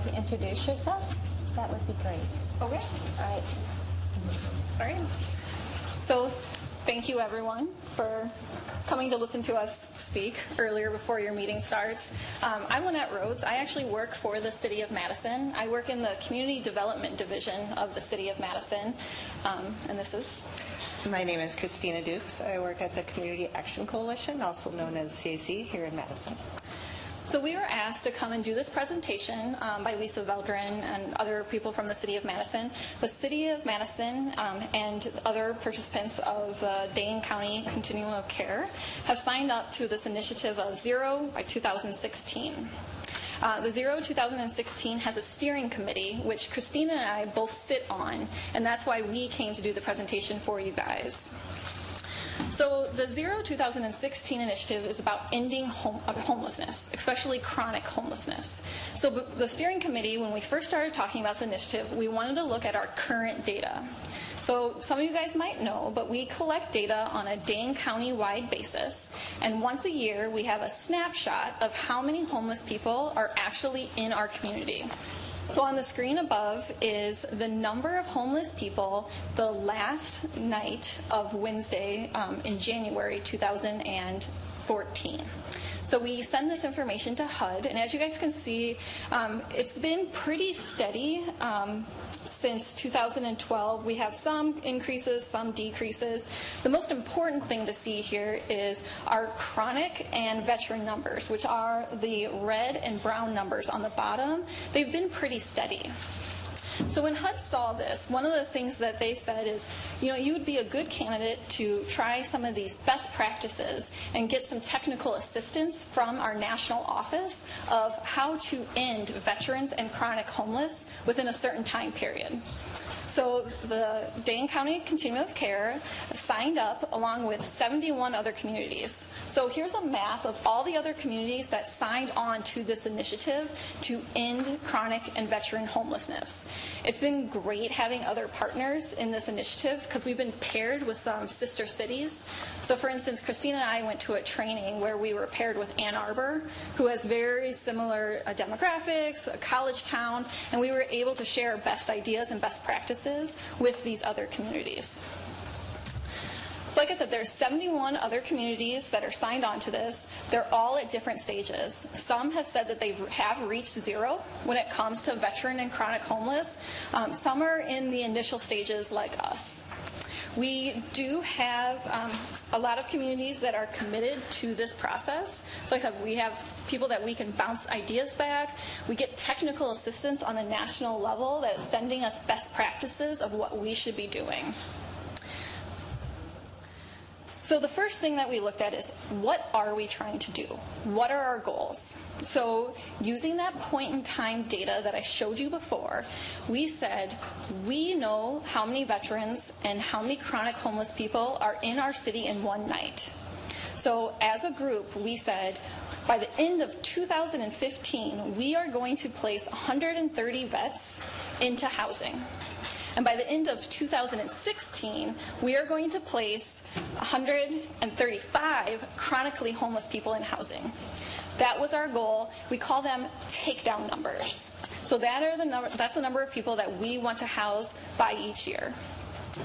like to introduce yourself, that would be great. Okay. All right. All right. So, thank you everyone for coming to listen to us speak earlier before your meeting starts. Um, I'm Lynette Rhodes. I actually work for the City of Madison. I work in the Community Development Division of the City of Madison. Um, and this is My name is Christina Dukes. I work at the Community Action Coalition, also known as CAC, here in Madison. So we were asked to come and do this presentation um, by Lisa Veldran and other people from the City of Madison. The City of Madison um, and other participants of the Dane County Continuum of Care have signed up to this initiative of Zero by 2016. Uh, the Zero 2016 has a steering committee, which Christina and I both sit on, and that's why we came to do the presentation for you guys. So the Zero 2016 initiative is about ending home, uh, homelessness, especially chronic homelessness. So the steering committee, when we first started talking about this initiative, we wanted to look at our current data. So some of you guys might know, but we collect data on a Dane County-wide basis, and once a year we have a snapshot of how many homeless people are actually in our community. So on the screen above is the number of homeless people the last night of Wednesday um, in January 2014. So we send this information to HUD, and as you guys can see, um, it's been pretty steady um, since 2012. We have some increases, some decreases. The most important thing to see here is our chronic and veteran numbers, which are the red and brown numbers on the bottom. They've been pretty steady. So when HUD saw this, one of the things that they said is, you know, you would be a good candidate to try some of these best practices and get some technical assistance from our national office of how to end veterans and chronic homeless within a certain time period. So the Dane County Continuum of Care signed up along with 71 other communities. So here's a map of all the other communities that signed on to this initiative to end chronic and veteran homelessness. It's been great having other partners in this initiative because we've been paired with some sister cities. So for instance, Christina and I went to a training where we were paired with Ann Arbor, who has very similar uh, demographics, a college town, and we were able to share best ideas and best practices with these other communities. So like I said, there's 71 other communities that are signed on to this. They're all at different stages. Some have said that they have reached zero when it comes to veteran and chronic homeless. Um, some are in the initial stages like us. We do have um, a lot of communities that are committed to this process. So like I said, we have people that we can bounce ideas back. We get technical assistance on the national level that's sending us best practices of what we should be doing. So the first thing that we looked at is what are we trying to do? What are our goals? So using that point in time data that I showed you before, we said we know how many veterans and how many chronic homeless people are in our city in one night. So as a group, we said by the end of 2015, we are going to place 130 vets into housing. And by the end of 2016, we are going to place 135 chronically homeless people in housing. That was our goal. We call them takedown numbers. So that are the number, that's the number of people that we want to house by each year.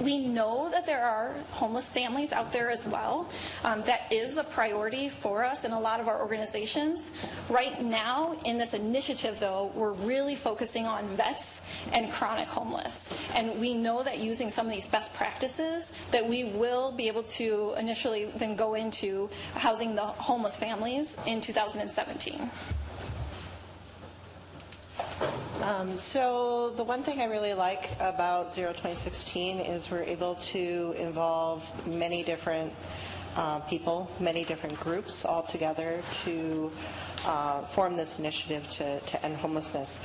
We know that there are homeless families out there as well. Um, that is a priority for us in a lot of our organizations. Right now, in this initiative, though, we're really focusing on vets and chronic homeless. And we know that using some of these best practices, that we will be able to initially then go into housing the homeless families in 2017. Um, so the one thing I really like about Zero 2016 is we're able to involve many different uh, people, many different groups all together to uh, form this initiative to, to end homelessness.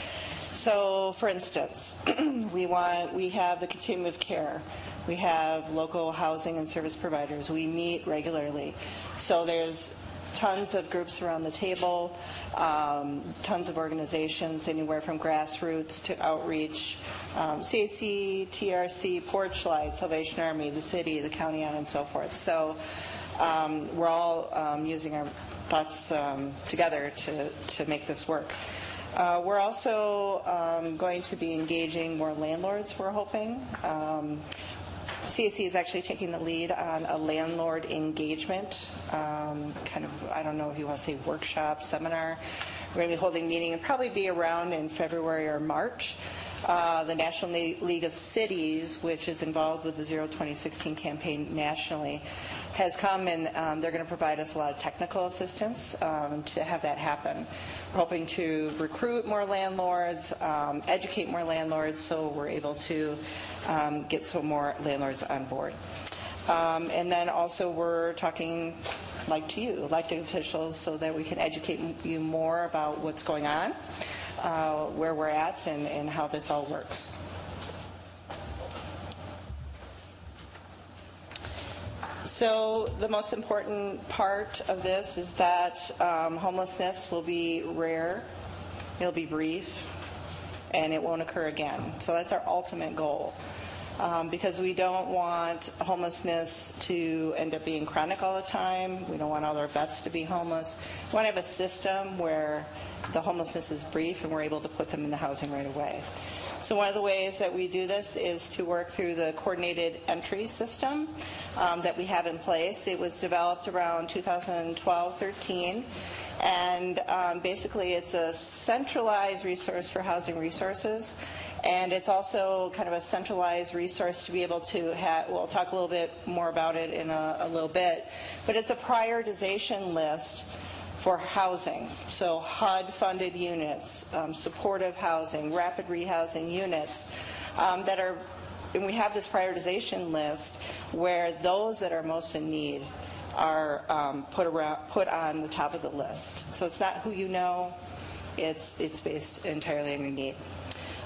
So, for instance, we want we have the continuum of care. We have local housing and service providers. We meet regularly. So there's tons of groups around the table, um, tons of organizations, anywhere from grassroots to outreach, um, CAC, TRC, Porchlight, Salvation Army, the city, the county, and so forth. So um, we're all um, using our thoughts um, together to, to make this work. Uh, We're also um, going to be engaging more landlords, we're hoping. Um, CAC is actually taking the lead on a landlord engagement, um, kind of, I don't know if you want to say workshop, seminar. We're going to be holding a meeting and probably be around in February or March. Uh, The National League of Cities, which is involved with the Zero 2016 campaign nationally, has come and um, they're going to provide us a lot of technical assistance um, to have that happen. We're hoping to recruit more landlords, um, educate more landlords, so we're able to um, get some more landlords on board. Um, And then also, we're talking like to you, elected officials, so that we can educate you more about what's going on, uh, where we're at, and and how this all works. So the most important part of this is that um, homelessness will be rare, it'll be brief, and it won't occur again. So that's our ultimate goal. Um, because we don't want homelessness to end up being chronic all the time. We don't want all our vets to be homeless. We want to have a system where the homelessness is brief and we're able to put them into housing right away. So one of the ways that we do this is to work through the coordinated entry system um, that we have in place. It was developed around 2012-13, and um, basically it's a centralized resource for housing resources. And it's also kind of a centralized resource to be able to have, we'll talk a little bit more about it in a, a little bit, but it's a prioritization list for housing. So HUD-funded units, um, supportive housing, rapid rehousing units um, that are, and we have this prioritization list where those that are most in need are um, put around, put on the top of the list. So it's not who you know, it's, it's based entirely on your need.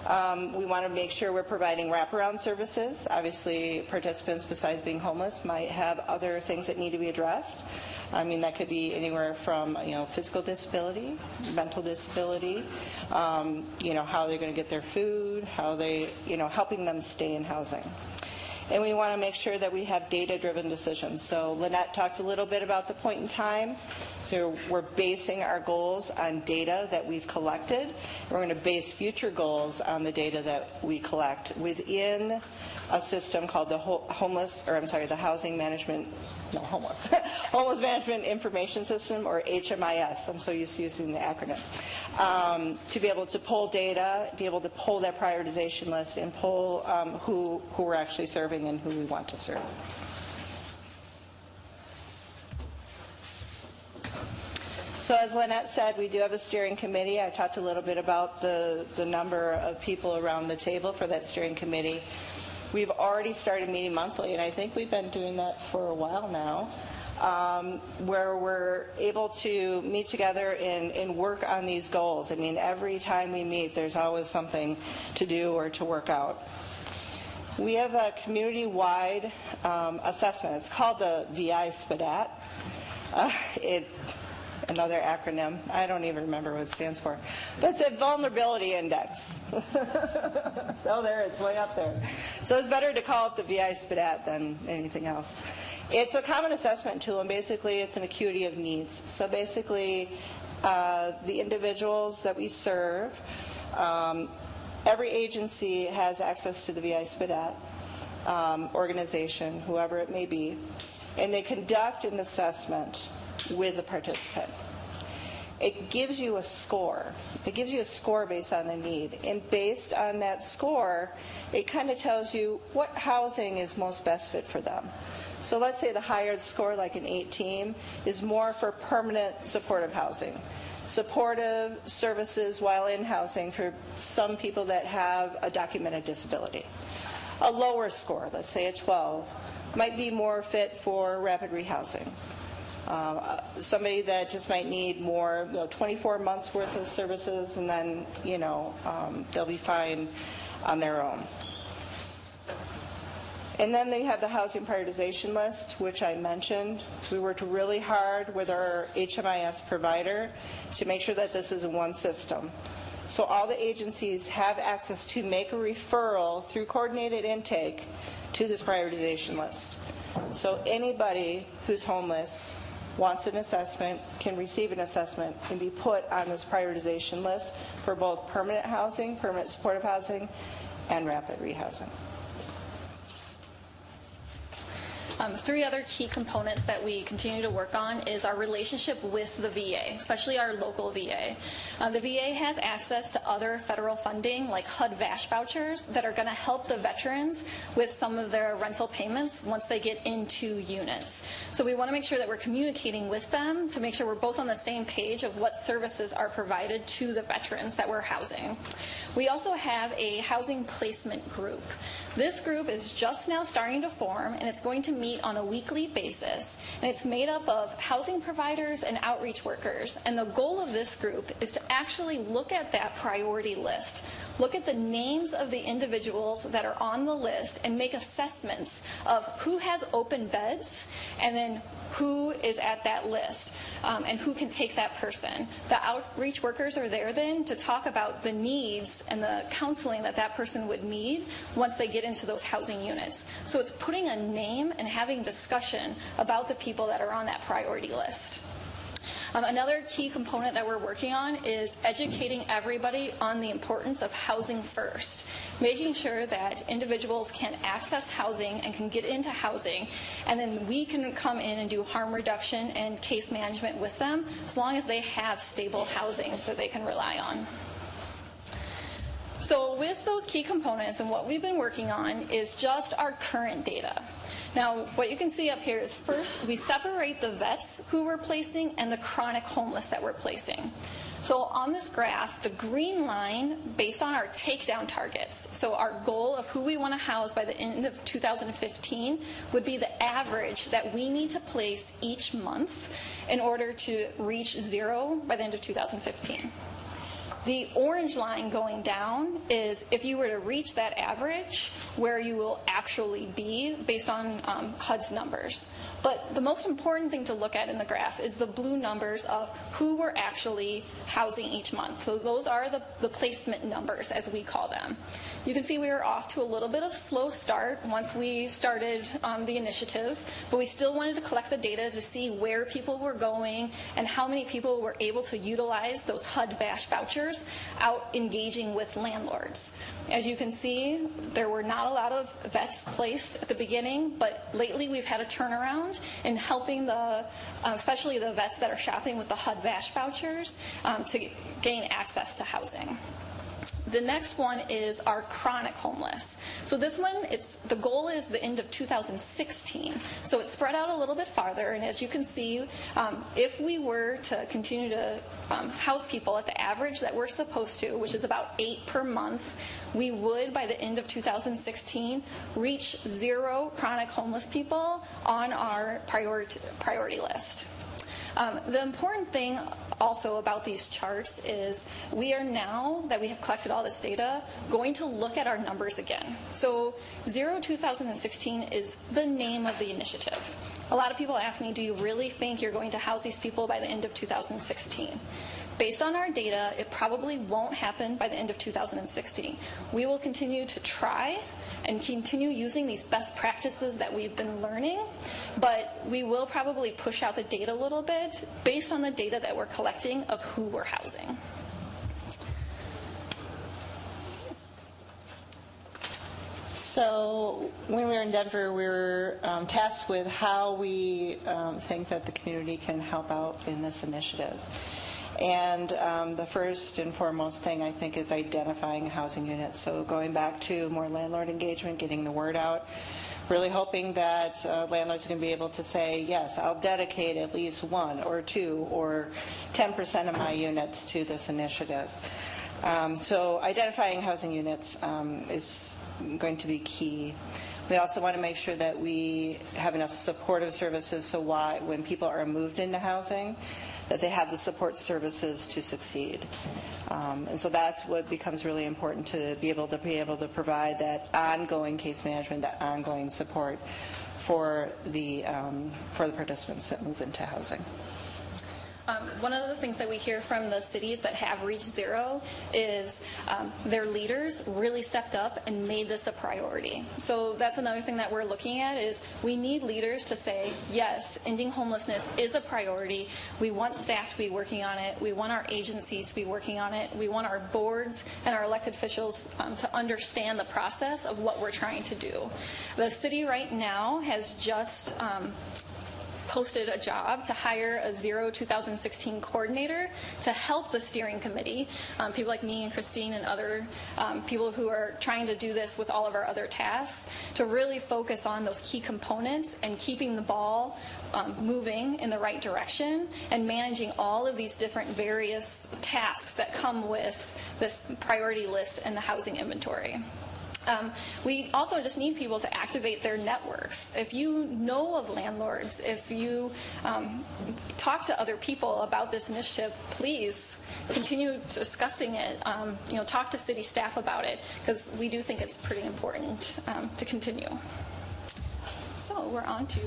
Um, we want to make sure we're providing wraparound services. Obviously, participants, besides being homeless, might have other things that need to be addressed. I mean, that could be anywhere from you know physical disability, mental disability, um, you know how they're going to get their food, how they you know helping them stay in housing. And we want to make sure that we have data-driven decisions. So Lynette talked a little bit about the point in time. So we're basing our goals on data that we've collected. We're going to base future goals on the data that we collect within a system called the homeless, or I'm sorry, the Housing Management, no, homeless, Homeless Management Information System, or HMIS. I'm so used to using the acronym. Um, to be able to pull data, be able to pull that prioritization list, and pull um, who who we're actually serving and who we want to serve. So as Lynette said, we do have a steering committee. I talked a little bit about the, the number of people around the table for that steering committee. We've already started meeting monthly, and I think we've been doing that for a while now, um, where we're able to meet together and, and work on these goals. I mean, every time we meet, there's always something to do or to work out. We have a community-wide um, assessment. It's called the VI SPDAT. Uh, it, another acronym. I don't even remember what it stands for. But it's a vulnerability index. oh, there, it's way up there. So it's better to call it the VI SPDAT than anything else. It's a common assessment tool, and basically it's an acuity of needs. So basically, uh, the individuals that we serve, um, every agency has access to the VI SPDAT um, organization, whoever it may be, and they conduct an assessment with the participant. It gives you a score. It gives you a score based on the need. And based on that score, it kind of tells you what housing is most best fit for them. So let's say the higher the score, like an 18, is more for permanent supportive housing. Supportive services while in housing for some people that have a documented disability. A lower score, let's say a 12, might be more fit for rapid rehousing. Um, uh, somebody that just might need more, you know, 24 months worth of services, and then you know um, they'll be fine on their own. And then they have the housing prioritization list, which I mentioned. We worked really hard with our HMIS provider to make sure that this is one system. So all the agencies have access to make a referral through coordinated intake to this prioritization list. So anybody who's homeless wants an assessment can receive an assessment and be put on this prioritization list for both permanent housing, permanent supportive housing, and rapid rehousing. Um, three other key components that we continue to work on is our relationship with the VA, especially our local VA. Uh, the VA has access to other federal funding like HUD VASH vouchers that are going to help the veterans with some of their rental payments once they get into units. So we want to make sure that we're communicating with them to make sure we're both on the same page of what services are provided to the veterans that we're housing. We also have a housing placement group. This group is just now starting to form and it's going to meet on a weekly basis. And it's made up of housing providers and outreach workers. And the goal of this group is to actually look at that priority list, look at the names of the individuals that are on the list, and make assessments of who has open beds and then who is at that list um, and who can take that person. The outreach workers are there then to talk about the needs and the counseling that that person would need once they get into those housing units. So it's putting a name and having discussion about the people that are on that priority list. Um, another key component that we're working on is educating everybody on the importance of housing first, making sure that individuals can access housing and can get into housing, and then we can come in and do harm reduction and case management with them as long as they have stable housing that they can rely on. So with those key components and what we've been working on is just our current data. Now, what you can see up here is first, we separate the vets who we're placing and the chronic homeless that we're placing. So on this graph, the green line, based on our takedown targets, so our goal of who we want to house by the end of 2015 would be the average that we need to place each month in order to reach zero by the end of 2015. The orange line going down is if you were to reach that average, where you will actually be based on um, HUD's numbers. But the most important thing to look at in the graph is the blue numbers of who we're actually housing each month. So those are the, the placement numbers, as we call them. You can see we were off to a little bit of slow start once we started um, the initiative, but we still wanted to collect the data to see where people were going and how many people were able to utilize those HUD VASH vouchers out engaging with landlords. As you can see, there were not a lot of vets placed at the beginning, but lately we've had a turnaround in helping the, uh, especially the vets that are shopping with the HUD VASH vouchers um, to gain access to housing. The next one is our chronic homeless. So this one, it's the goal is the end of 2016. So it's spread out a little bit farther. And as you can see, um, if we were to continue to um, house people at the average that we're supposed to, which is about eight per month, we would by the end of 2016 reach zero chronic homeless people on our priority priority list. Um, the important thing also about these charts is we are now that we have collected all this data going to look at our numbers again. So Zero 2016 is the name of the initiative. A lot of people ask me, do you really think you're going to house these people by the end of 2016? Based on our data, it probably won't happen by the end of 2016. We will continue to try and continue using these best practices that we've been learning, but we will probably push out the data a little bit based on the data that we're collecting of who we're housing. So when we were in Denver, we were um, tasked with how we um, think that the community can help out in this initiative. And um, the first and foremost thing, I think, is identifying housing units. So going back to more landlord engagement, getting the word out, really hoping that uh, landlords are going to be able to say, yes, I'll dedicate at least one or two or 10% of my units to this initiative. Um, so identifying housing units um, is going to be key. We also want to make sure that we have enough supportive services so why, when people are moved into housing, that they have the support services to succeed. Um, and so that's what becomes really important to be able to be able to provide that ongoing case management, that ongoing support for the um, for the participants that move into housing. Um, one of the things that we hear from the cities that have reached zero is um, their leaders really stepped up and made this a priority. So that's another thing that we're looking at is we need leaders to say, yes, ending homelessness is a priority. We want staff to be working on it. We want our agencies to be working on it. We want our boards and our elected officials um, to understand the process of what we're trying to do. The city right now has just um, posted a job to hire a Zero 2016 coordinator to help the steering committee, um, people like me and Christine and other um, people who are trying to do this with all of our other tasks, to really focus on those key components and keeping the ball um, moving in the right direction and managing all of these different various tasks that come with this priority list and the housing inventory. Um, we also just need people to activate their networks. If you know of landlords, if you um, talk to other people about this initiative, please continue discussing it. Um, you know, talk to city staff about it because we do think it's pretty important um, to continue. So we're on to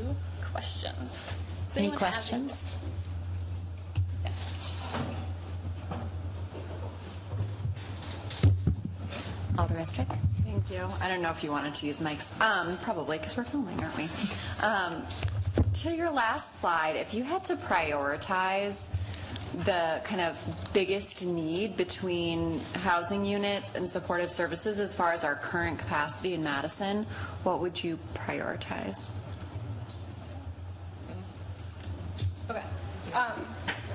questions. Does Any questions? Yes. Alder Eskrich? Thank you. I don't know if you wanted to use mics. Um, probably, because we're filming, aren't we? Um, to your last slide, if you had to prioritize the kind of biggest need between housing units and supportive services as far as our current capacity in Madison, what would you prioritize? Okay. Um,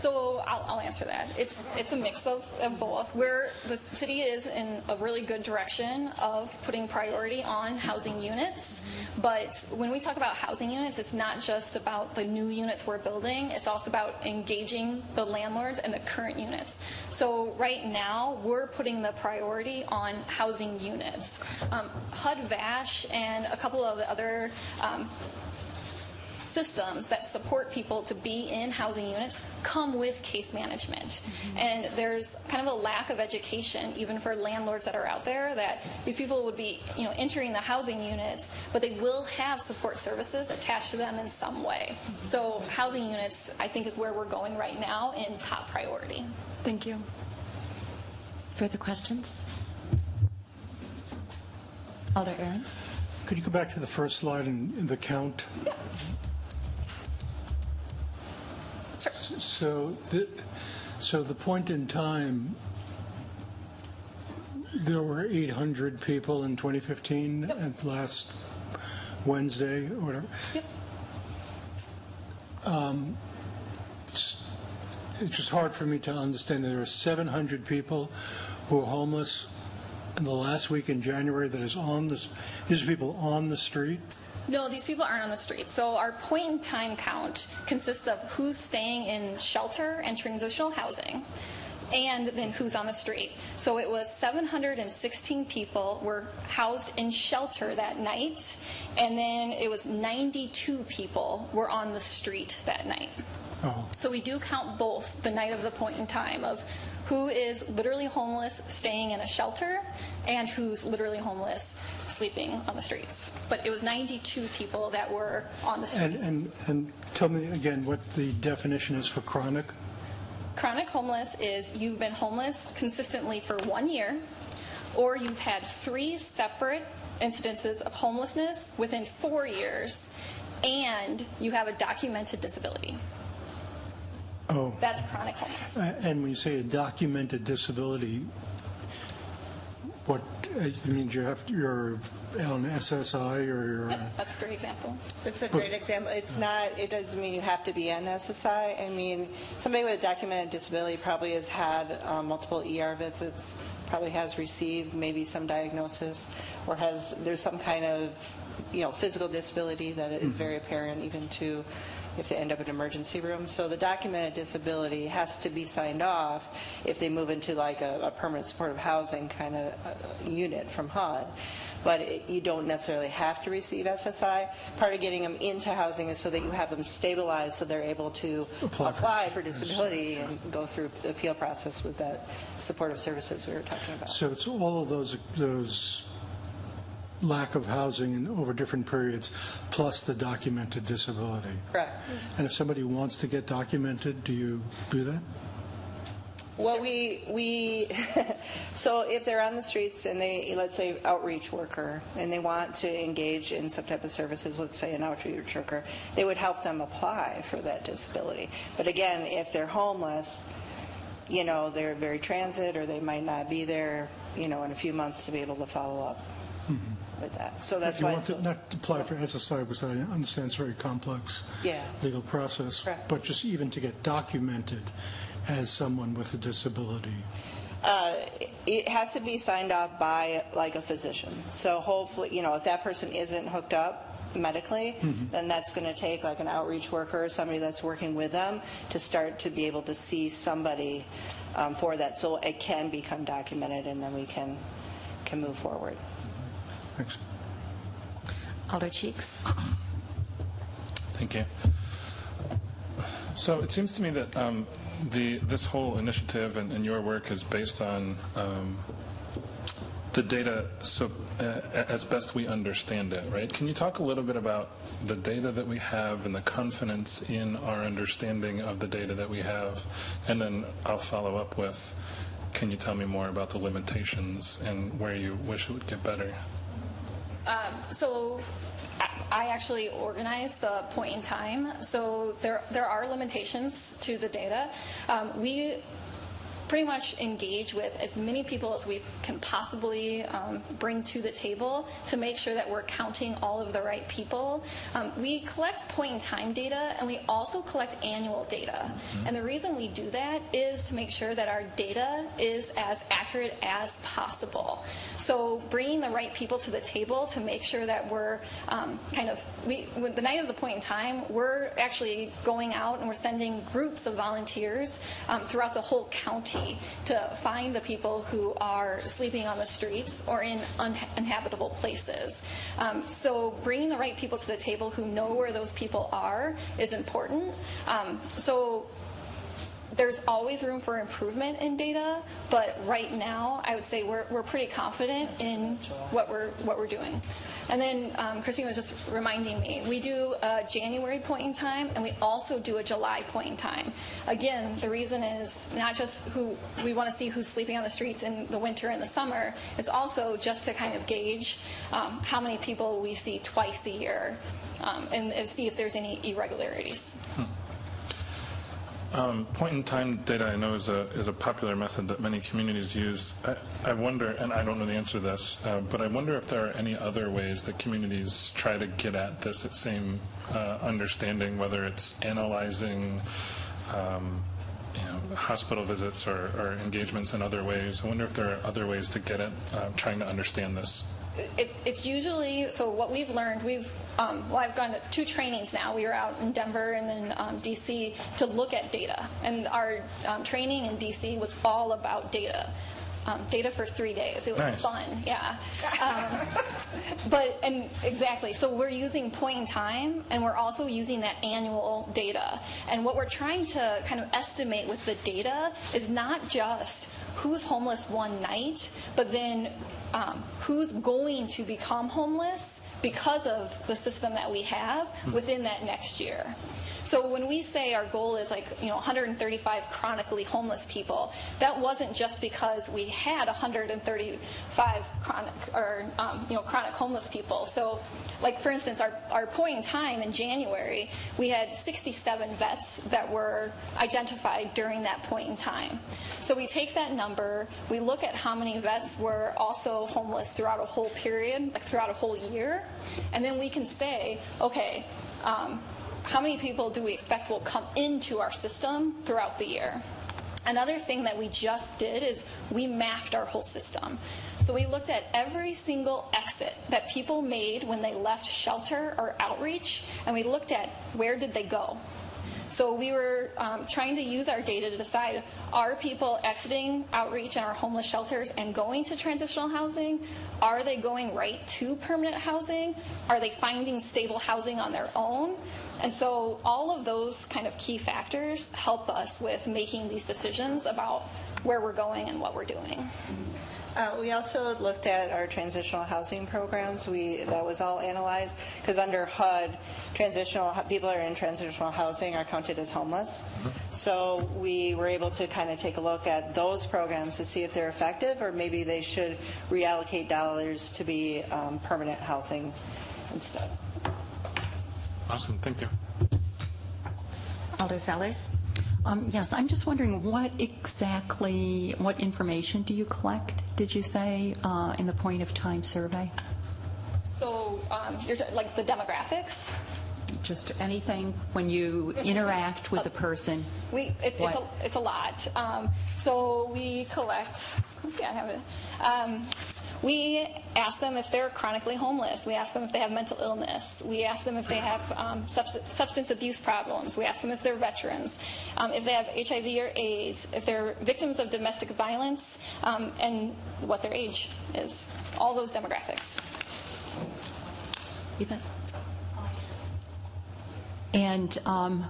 so I'll, I'll answer that. It's it's a mix of, of both. Where the city is in a really good direction of putting priority on housing units, but when we talk about housing units, it's not just about the new units we're building. It's also about engaging the landlords and the current units. So right now we're putting the priority on housing units. Um, HUD Vash and a couple of the other. Um, systems that support people to be in housing units come with case management. Mm-hmm. And there's kind of a lack of education, even for landlords that are out there, that these people would be, you know, entering the housing units, but they will have support services attached to them in some way. Mm-hmm. So housing units, I think, is where we're going right now in top priority. Thank you. Further questions? Alder Ahrens? Could you go back to the first slide and and the count? Yeah. So, the- so the point in time, there were 800 people in 2015 Yep. at last Wednesday or whatever. Yep. Um, it's just hard for me to understand that there are 700 people who are homeless in the last week in January that is on this, these are people on the street? No, these people aren't on the street. So our point in time count consists of who's staying in shelter and transitional housing and then who's on the street. So it was 716 people were housed in shelter that night and then it was 92 people were on the street that night. Oh, So we do count both the night of the point in time of who is literally homeless staying in a shelter and who's literally homeless sleeping on the streets. But it was 92 people that were on the and, streets. and, and tell me again what the definition is for chronic? Chronic homeless is you've been homeless consistently for one year or you've had three separate incidences of homelessness within four years and you have a documented disability. Oh. That's chronic homeless. Uh, And when you say a documented disability, what, uh, it means you have, you're on SSI or you're, Yep, that's a great example. It's a great example. It's not, it doesn't mean you have to be an SSI. I mean, somebody with a documented disability probably has had um, multiple ER visits, probably has received maybe some diagnosis, or has, there's some kind of, you know, physical disability that is very apparent even to if they end up in emergency room. So the documented disability has to be signed off if they move into like a, a permanent supportive housing kind of uh, unit from HUD. But it, you don't necessarily have to receive SSI. Part of getting them into housing is so that you have them stabilized so they're able to Apply for- apply for disability and go through the appeal process with that supportive services we were talking about. so it's all of those, those lack of housing in, over different periods, plus the documented disability. Correct. And if somebody wants to get documented, do you do that? Well, we, we, so if they're on the streets and they, let's say outreach worker, and they want to engage in some type of services with, say, an outreach worker, they would help them apply for that disability. But again, if they're homeless, you know, they're very transit, or they might not be there, you know, in a few months to be able to follow up mm-hmm. With that. So that's If you why, want it's- to, not to apply for SSI, because I understand it's a very complex Yeah. legal process. Correct. But just even to get documented as someone with a disability. uh, it has to be signed off by like a physician. So hopefully, you know, if that person isn't hooked up medically, then that's going to take like an outreach worker or somebody that's working with them to start to be able to see somebody um, for that. So it can become documented and then we can, can move forward. Thanks. Alder Cheeks? Thank you. So it seems to me that um, the this whole initiative and, and your work is based on um, the data so uh, as best we understand it, right? Can you talk a little bit about the data that we have and the confidence in our understanding of the data that we have, and then I'll follow up with. Can you tell me more about the limitations and where you wish it would get better? So I- I actually organize the point in time. So there, there are limitations to the data. Um, we pretty much engage with as many people as we can possibly um, bring to the table to make sure that we're counting all of the right people. Um, we collect point in time data and we also collect annual data. And the reason we do that is to make sure that our data is as accurate as possible. So bringing the right people to the table to make sure that we're um, kind of we with the night of the point in time, we're actually going out and we're sending groups of volunteers um, throughout the whole county to find the people who are sleeping on the streets or in uninhabitable places. Um, so bringing the right people to the table who know where those people are is important. Um, so there's always room for improvement in data, but right now, I would say we're, we're pretty confident in what we're what we're doing. And then um, Christine was just reminding me, we do a January point in time, and we also do a July point in time. Again, the reason is not just who we want to see who's sleeping on the streets in the winter and the summer. It's also just to kind of gauge um, how many people we see twice a year, um, and, and see if there's any irregularities. Um, point in time data I know is a is a popular method that many communities use. I, I wonder, and I don't know the answer to this, uh, but I wonder if there are any other ways that communities try to get at this same uh, understanding, whether it's analyzing. Um, you know, hospital visits or, or engagements in other ways. I wonder if there are other ways to get at uh, trying to understand this. It, it's usually so what we've learned we've um, well i've gone to two trainings now. We were out in denver and then um, dc to look at data. And our um, training in dc was all about data um, data for three days. It was Nice. fun yeah. Um, but and exactly so we're using point in time and we're also using that annual data. And what we're trying to kind of estimate with the data is not just who's homeless one night but then um, who's going to become homeless because of the system that we have within that next year. So when we say our goal is like you know 135 chronically homeless people, that wasn't just because we had 135 chronic or um, you know chronic homeless people. So like for instance, our, our point in time in January, we had 67 vets that were identified during that point in time. So we take that number, we look at how many vets were also homeless throughout a whole period, like throughout a whole year, and then we can say, okay, um, how many people do we expect will come into our system throughout the year? Another thing that we just did is we mapped our whole system. So we looked at every single exit that people made when they left shelter or outreach, and we looked at where did they go. So we were um, trying to use our data to decide are people exiting outreach and our homeless shelters and going to transitional housing? Are they going right to permanent housing? Are they finding stable housing on their own? And so all of those kind of key factors help us with making these decisions about where we're going and what we're doing. Uh, We also looked at our transitional housing programs. We, that was all analyzed, because under HUD, transitional, people that are in transitional housing are counted as homeless. So we were able to kind of take a look at those programs to see if they're effective, or maybe they should reallocate dollars to be um, permanent housing instead. Awesome, thank you. Alder Zellers? Um, Yes, I'm just wondering, what exactly, what information do you collect, did you say, uh, in the point-of-time survey? So um, you're t- like the demographics. Just anything, when you interact with the person? We, it, it's, a, it's a lot. Um, so we collect, let's see, I have it. We ask them if they're chronically homeless. We ask them if they have mental illness. We ask them if they have um, subst- substance abuse problems. We ask them if they're veterans, um, if they have HIV or AIDS, if they're victims of domestic violence, um, and what their age is. All those demographics. You bet. And um,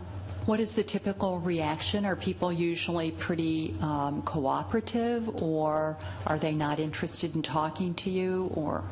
what is the typical reaction? Are people usually pretty um, cooperative, or are they not interested in talking to you, or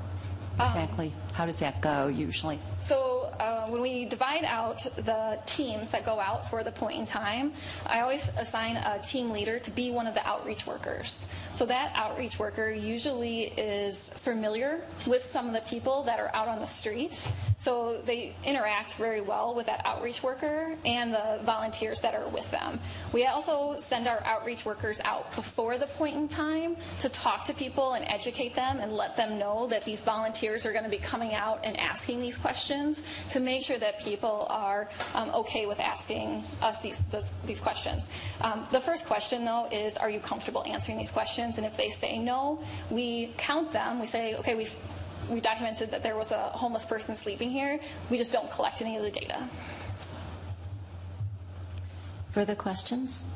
exactly, how does that go usually? So uh, when we divide out the teams that go out for the point in time, I always assign a team leader to be one of the outreach workers. So that outreach worker usually is familiar with some of the people that are out on the street. So they interact very well with that outreach worker and the volunteers that are with them. We also send our outreach workers out before the point in time to talk to people and educate them and let them know that these volunteers are going to be coming out and asking these questions to make sure that people are um, okay with asking us these, those, these questions. Um, the first question, though, is are you comfortable answering these questions? And if they say no, we count them. We say, okay, we've we documented that there was a homeless person sleeping here. We just don't collect any of the data. Further questions?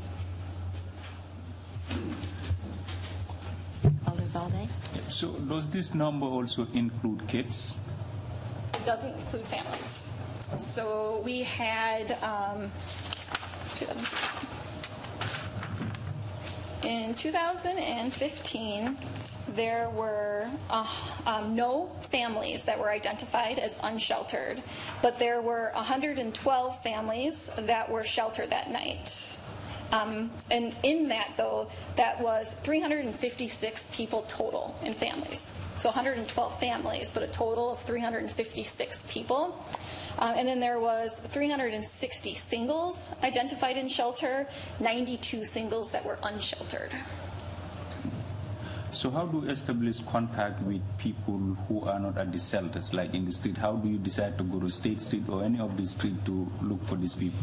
Alder Baldeh? So does this number also include kids? It doesn't include families. So we had, um, in 2015, there were uh, um, no families that were identified as unsheltered, but there were 112 families that were sheltered that night. Um, and in that, though, that was 356 people total in families. So 112 families, but a total of 356 people. Uh, and then there was 360 singles identified in shelter, 92 singles that were unsheltered. So how do you establish contact with people who are not at the shelters, like in the street? How do you decide to go to State Street or any of the street to look for these people?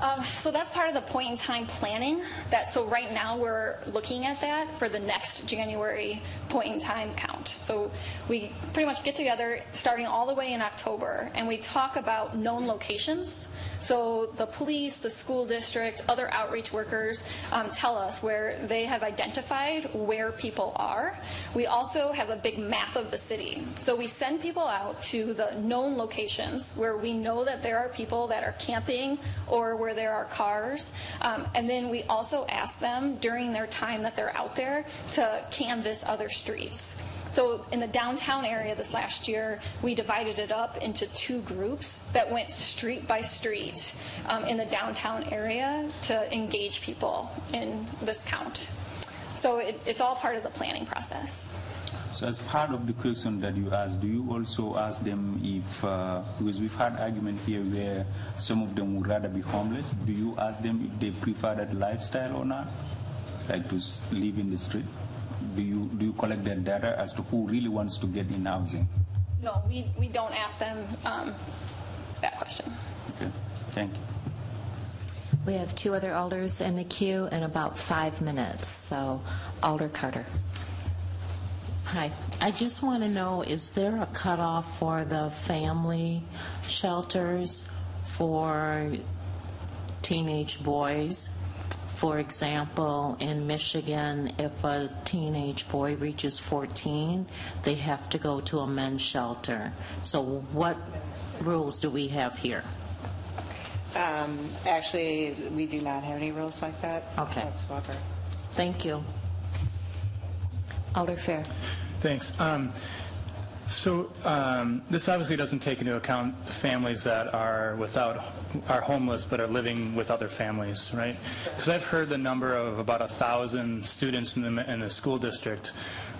Um, so that's part of the point in time planning. That so right now we're looking at that for the next January point in time count. So we pretty much get together starting all the way in October, and we talk about known locations. So the police, the school district, other outreach workers um, tell us where they have identified where people are. We also have a big map of the city. So we send people out to the known locations where we know that there are people that are camping or where there are cars. Um, and then we also ask them during their time that they're out there to canvass other streets. So in the downtown area this last year, we divided it up into two groups that went street by street um, in the downtown area to engage people in this count. So it, it's all part of the planning process. So as part of the question that you asked, do you also ask them if, uh, because we've had argument here where some of them would rather be homeless, do you ask them if they prefer that lifestyle or not? Like to live in the street? Do you, do you collect that data as to who really wants to get in housing? No, we, we don't ask them um, that question. Okay, thank you. We have two other alders in the queue and about five minutes, so Alder Carter. Hi. I just want to know, is there a cutoff for the family shelters for teenage boys? For example, in Michigan, if a teenage boy reaches 14, they have to go to a men's shelter. So what rules do we have here? Um, Actually, we do not have any rules like that Okay. whatsoever. Thank you. Alder Phair. Thanks. Um, So um, this obviously doesn't take into account families that are without, are homeless but are living with other families, right? Because I've heard the number of about a 1,000 students in the, in the school district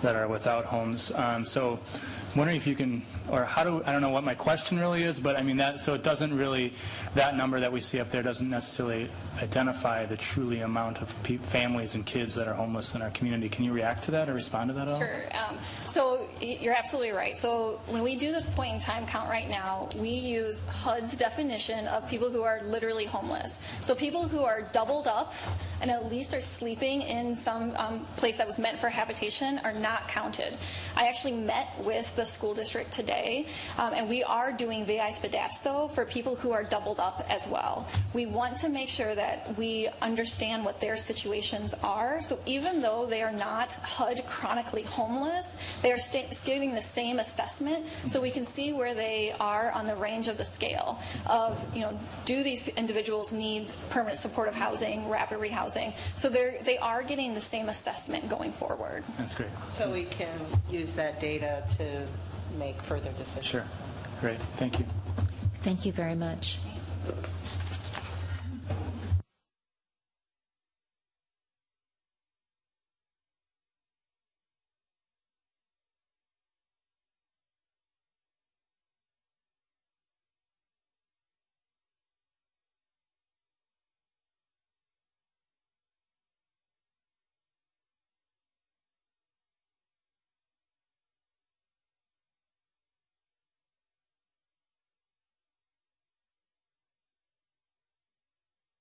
that are without homes. Um, So I'm wondering if you can, or how do, I don't know what my question really is, but I mean that, so it doesn't really, that number that we see up there doesn't necessarily identify the truly amount of pe- families and kids that are homeless in our community. Can you react to that or respond to that at all? Sure. Um, so you're absolutely right. So when we do this point in time count right now, we use HUD's definition of people who are literally homeless. So people who are doubled up and at least are sleeping in some um, place that was meant for habitation are not counted. I actually met with the school district today, um, and we are doing VI SPDATs though for people who are doubled up as well. We want to make sure that we understand what their situations are. So even though they are not HUD chronically homeless, they are sta- getting the same assessment so we can see where they are on the range of the scale of, you know, do these individuals need permanent supportive housing, rapid rehousing? So they're, they are getting the same assessment going forward. That's great. So we can use that data to make further decisions. Sure. Great. Thank you. Thank you very much.